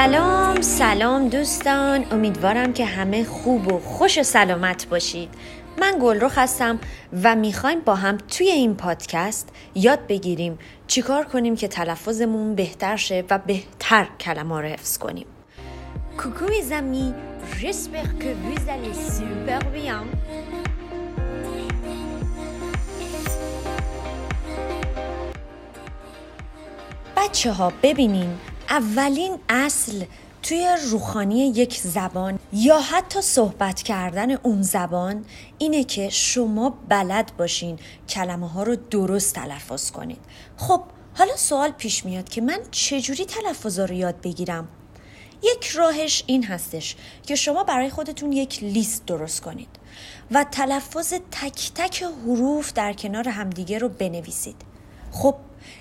سلام سلام دوستان. امیدوارم که همه خوب و خوش و سلامت باشید. من گلرخ هستم و می‌خوایم با هم توی این پادکست یاد بگیریم چیکار کنیم که تلفظمون بهتر شه و بهتر کلمه رو حفظ کنیم. کوکو amis, j'espère que vous super bien. بچه ها ببینین اولین اصل توی روخانی یک زبان یا حتی صحبت کردن اون زبان اینه که شما بلد باشین کلمه ها رو درست تلفظ کنید. خب حالا سوال پیش میاد که من چجوری تلفظ رو یاد بگیرم؟ یک راهش این هستش که شما برای خودتون یک لیست درست کنید و تلفظ تک تک حروف در کنار همدیگه رو بنویسید. خب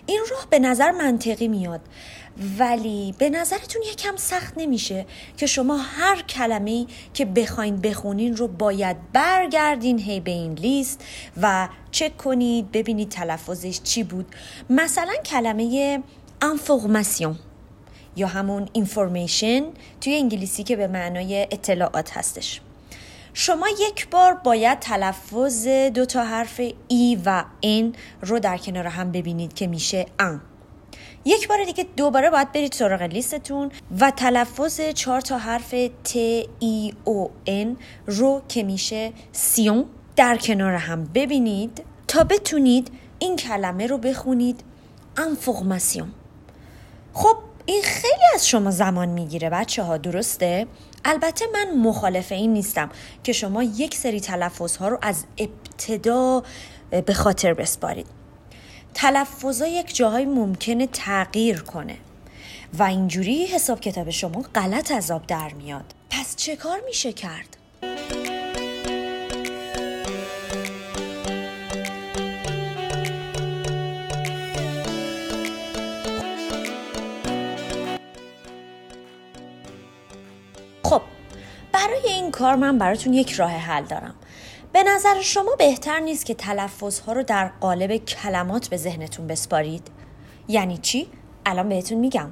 این راه به نظر منطقی میاد. ولی به نظرتون یکم سخت نمیشه که شما هر کلمه که بخواین بخونین رو باید برگردین هی به این لیست و چک کنید ببینید تلفظش چی بود. مثلا کلمه انفورماسیون یا همون اینفورمیشن توی انگلیسی که به معنای اطلاعات هستش. شما یک بار باید تلفظ دو تا حرف ای و ان رو در کنار هم ببینید که میشه ان یک بار دیگه دوباره باید برید سراغ لیستتون و تلفظ چهار تا حرف ت ای او ان رو که میشه سیون در کنار هم ببینید تا بتونید این کلمه رو بخونید. انفورماسیون خب این خیلی از شما زمان می‌گیره بچه ها درسته؟ البته من مخالف این نیستم که شما یک سری تلفظ ها رو از ابتدا به خاطر بسپارید. تلفظ ها یک جاهای ممکنه تغییر کنه. و اینجوری حساب کتاب شما غلط از آب در میاد. پس چه کار میشه کرد؟ خب برای این کار من براتون یک راه حل دارم. به نظر شما بهتر نیست که تلفظ ها رو در قالب کلمات به ذهنتون بسپارید؟ یعنی چی؟ الان بهتون میگم.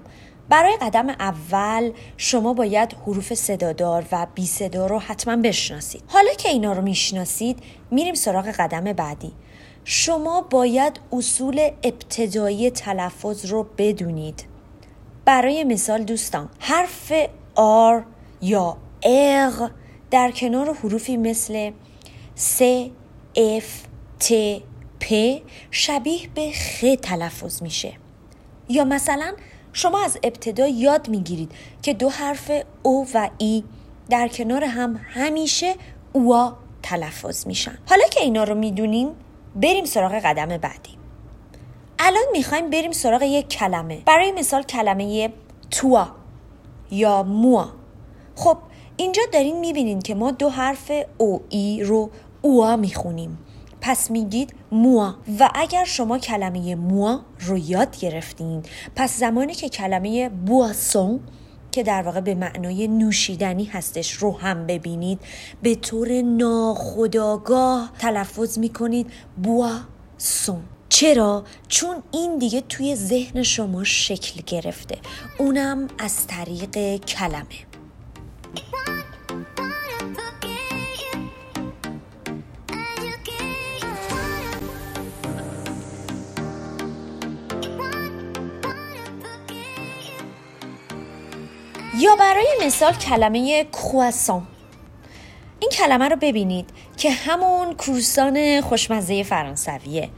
برای قدم اول شما باید حروف صدادار و بی صدا رو حتما بشناسید. حالا که اینا رو می‌شناسید میریم سراغ قدم بعدی. شما باید اصول ابتدایی تلفظ رو بدونید. برای مثال دوستان حرف آر یا اغ در کنار حروفی مثل س اف ت پ شبیه به خ تلفظ میشه. یا مثلا شما از ابتدا یاد می‌گیرید که دو حرف او و ای در کنار هم همیشه اوا تلفظ میشن. حالا که اینا رو می‌دونیم بریم سراغ قدم بعدی. الان می‌خوایم بریم سراغ یک کلمه. برای مثال کلمه توا یا موا. خب اینجا دارین می‌بینین که ما دو حرف او ای رو اوا می‌خونیم. پس میگید موا. و اگر شما کلمه موا رو یاد گرفتین پس زمانی که کلمه بواسون که در واقع به معنای نوشیدنی هستش رو هم ببینید به طور ناخداگاه تلفظ می‌کنید بواسون. چرا؟ چون این دیگه توی ذهن شما شکل گرفته. اونم از طریق کلمه. یا برای مثال کلمه کرواسان این کلمه رو ببینید که همون کروسان خوشمزه فرانسویه.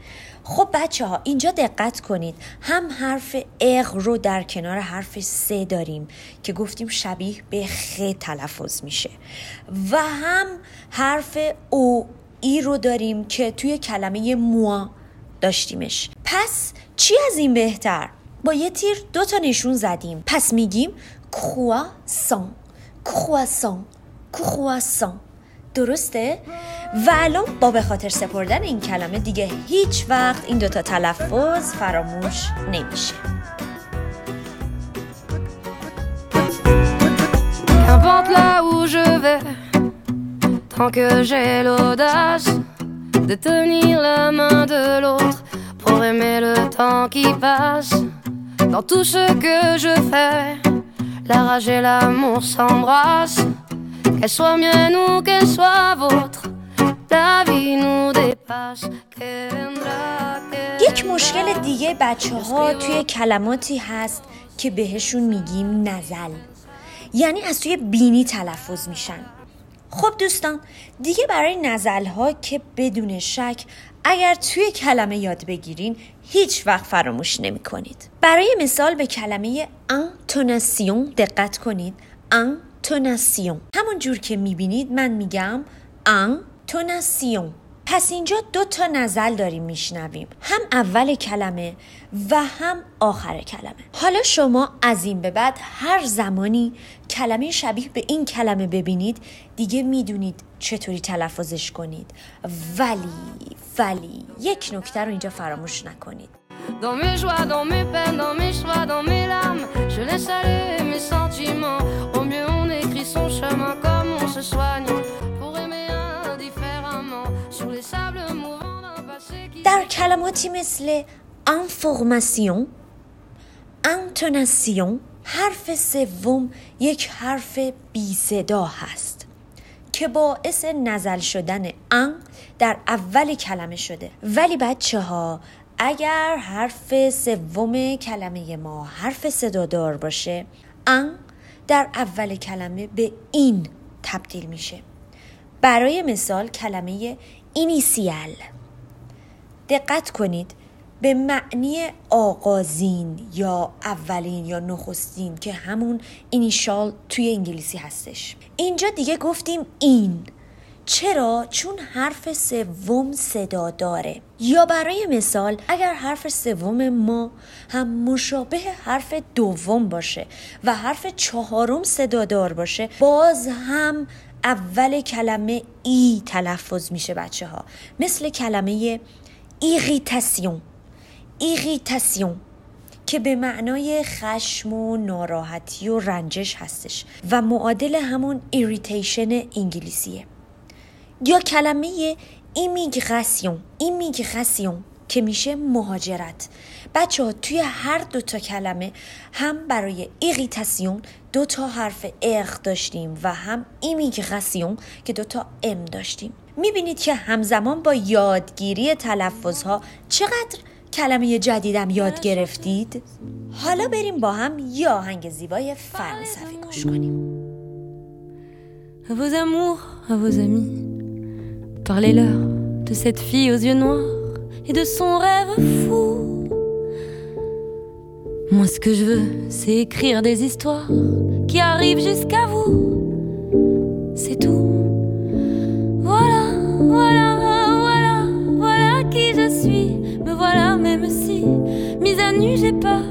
خب بچه ها اینجا دقت کنید. هم حرف اغ رو در کنار حرف سه داریم که گفتیم شبیه به خ تلفظ میشه. و هم حرف او ای رو داریم که توی کلمه موا داشتیمش. پس چی از این بهتر؟ با یه تیر دو تا نشون زدیم. پس میگیم croissant croissant croissant درسته؟ و الان با به خاطر سپردن این کلمه دیگه هیچ وقت این دوتا تلفظ فراموش نمیشه Qu'importe là où je vais, tant que j'ai l'audace de tenir la main de l'autre pour aimer le temps qui passe. Dans tout ce que je fais, La rage et l'amour s'embrassent, qu'elle soit mienne ou qu'elle soit vôtre. La vie nous dépasse. یک مشکل دیگه بچه ها توی کلماتی هست که بهشون میگیم نزل یعنی از توی بینی تلفظ میشن خب دوستان دیگه برای نزل ها که بدون شک اگر توی کلمه یاد بگیرین هیچ وقت فراموش نمی کنید. برای مثال به کلمه انتوناسیون دقت کنید. انتوناسیون. همون جور که می‌بینید من میگم انتوناسیون. پس اینجا دو تا نزل داریم میشنویم. هم اول کلمه و هم آخر کلمه. حالا شما از این به بعد هر زمانی کلمه شبیه به این کلمه ببینید دیگه می‌دونید چطوری تلفظش کنید. ولی ولی یک نکته رو اینجا فراموش نکنید. کلماتی مثل انفورماسیون انتوناسیون حرف سوم یک حرف بی صدا هست که باعث نزل شدن ان در اول کلمه شده ولی بچه ها اگر حرف سوم کلمه ما حرف صدادار باشه ان در اول کلمه به این تبدیل میشه برای مثال کلمه اینیسیال دقت کنید. به معنی آغازین یا اولین یا نخستین که همون اینیشال توی انگلیسی هستش. اینجا دیگه گفتیم این. چرا؟ چون حرف سوم صدا داره. یا برای مثال اگر حرف سوم ما هم مشابه حرف دوم باشه و حرف چهارم صدا دار باشه باز هم اول کلمه ای تلفظ میشه بچه ها مثل کلمه ایریتاسیون irritation که به معنای خشم و ناراحتی و رنجش هستش و معادل همون irritation انگلیسیه. یا کلمه immigration immigration که میشه مهاجرت. بچه ها توی هر دو تا کلمه هم برای irritation دو تا حرف اغ داشتیم و هم immigration که دو تا m داشتیم. می‌بینید که همزمان با یادگیری تلفظ ها چقدر کلمه جدیدم یاد گرفتید؟ حالا بریم با هم یه آهنگ زیبای فرانسوی گوش کنیم vos amours, à vos amis, parlez-leur de cette fille aux yeux noirs et de son rêve fou. Moi, ce que je veux, c'est écrire des histoires qui arrivent jusqu'à vous. C'est tout. Mise à nu, j'ai peur.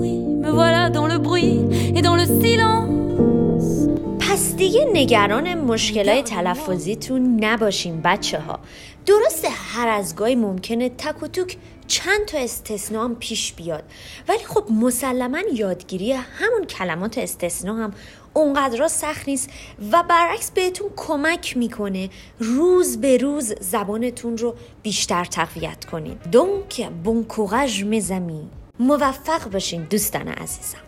Oui, me voilà dans le bruit et dans le silence. پس دیگه نگران مشکلای تلفظیتون نباشین بچه ها درسته هر از گاهی ممکنه تک و توک چند تا استثنا هم پیش بیاد. ولی خب مسلما یادگیری همون کلمات استثنا هم اونقدر سخت نیست و برعکس بهتون کمک می‌کنه روز به روز زبانتون رو بیشتر تقویت کنید. دونک بون کوراژ مزمی موفق باشین دوستان عزیزم.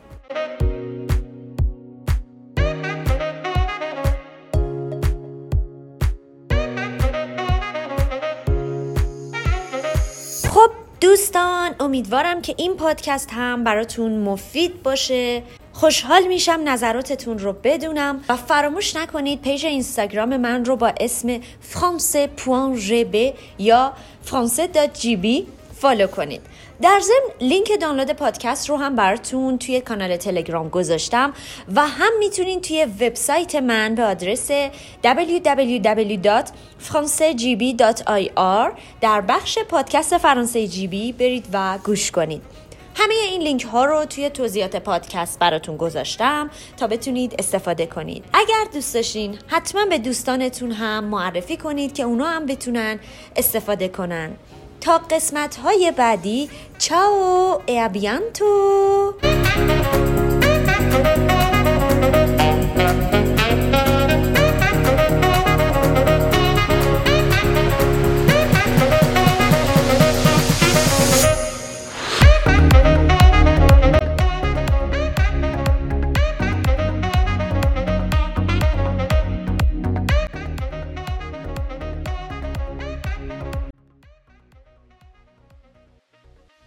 خب دوستان امیدوارم که این پادکست هم براتون مفید باشه. خوشحال میشم نظراتتون رو بدونم و فراموش نکنید پیج اینستاگرام من رو با اسم france.gb یا france.gb فالو کنید. در ضمن لینک دانلود پادکست رو هم براتون توی کانال تلگرام گذاشتم و هم می‌تونین توی وبسایت من به آدرس www.francegb.ir در بخش پادکست فرانسه جیبی برید و گوش کنید. همه این لینک ها رو توی توضیحات پادکست براتون گذاشتم تا بتونید استفاده کنید. اگر دوست داشتین حتما به دوستانتون هم معرفی کنید که اونا هم بتونن استفاده کنن. تا قسمت های بعدی. چاو ای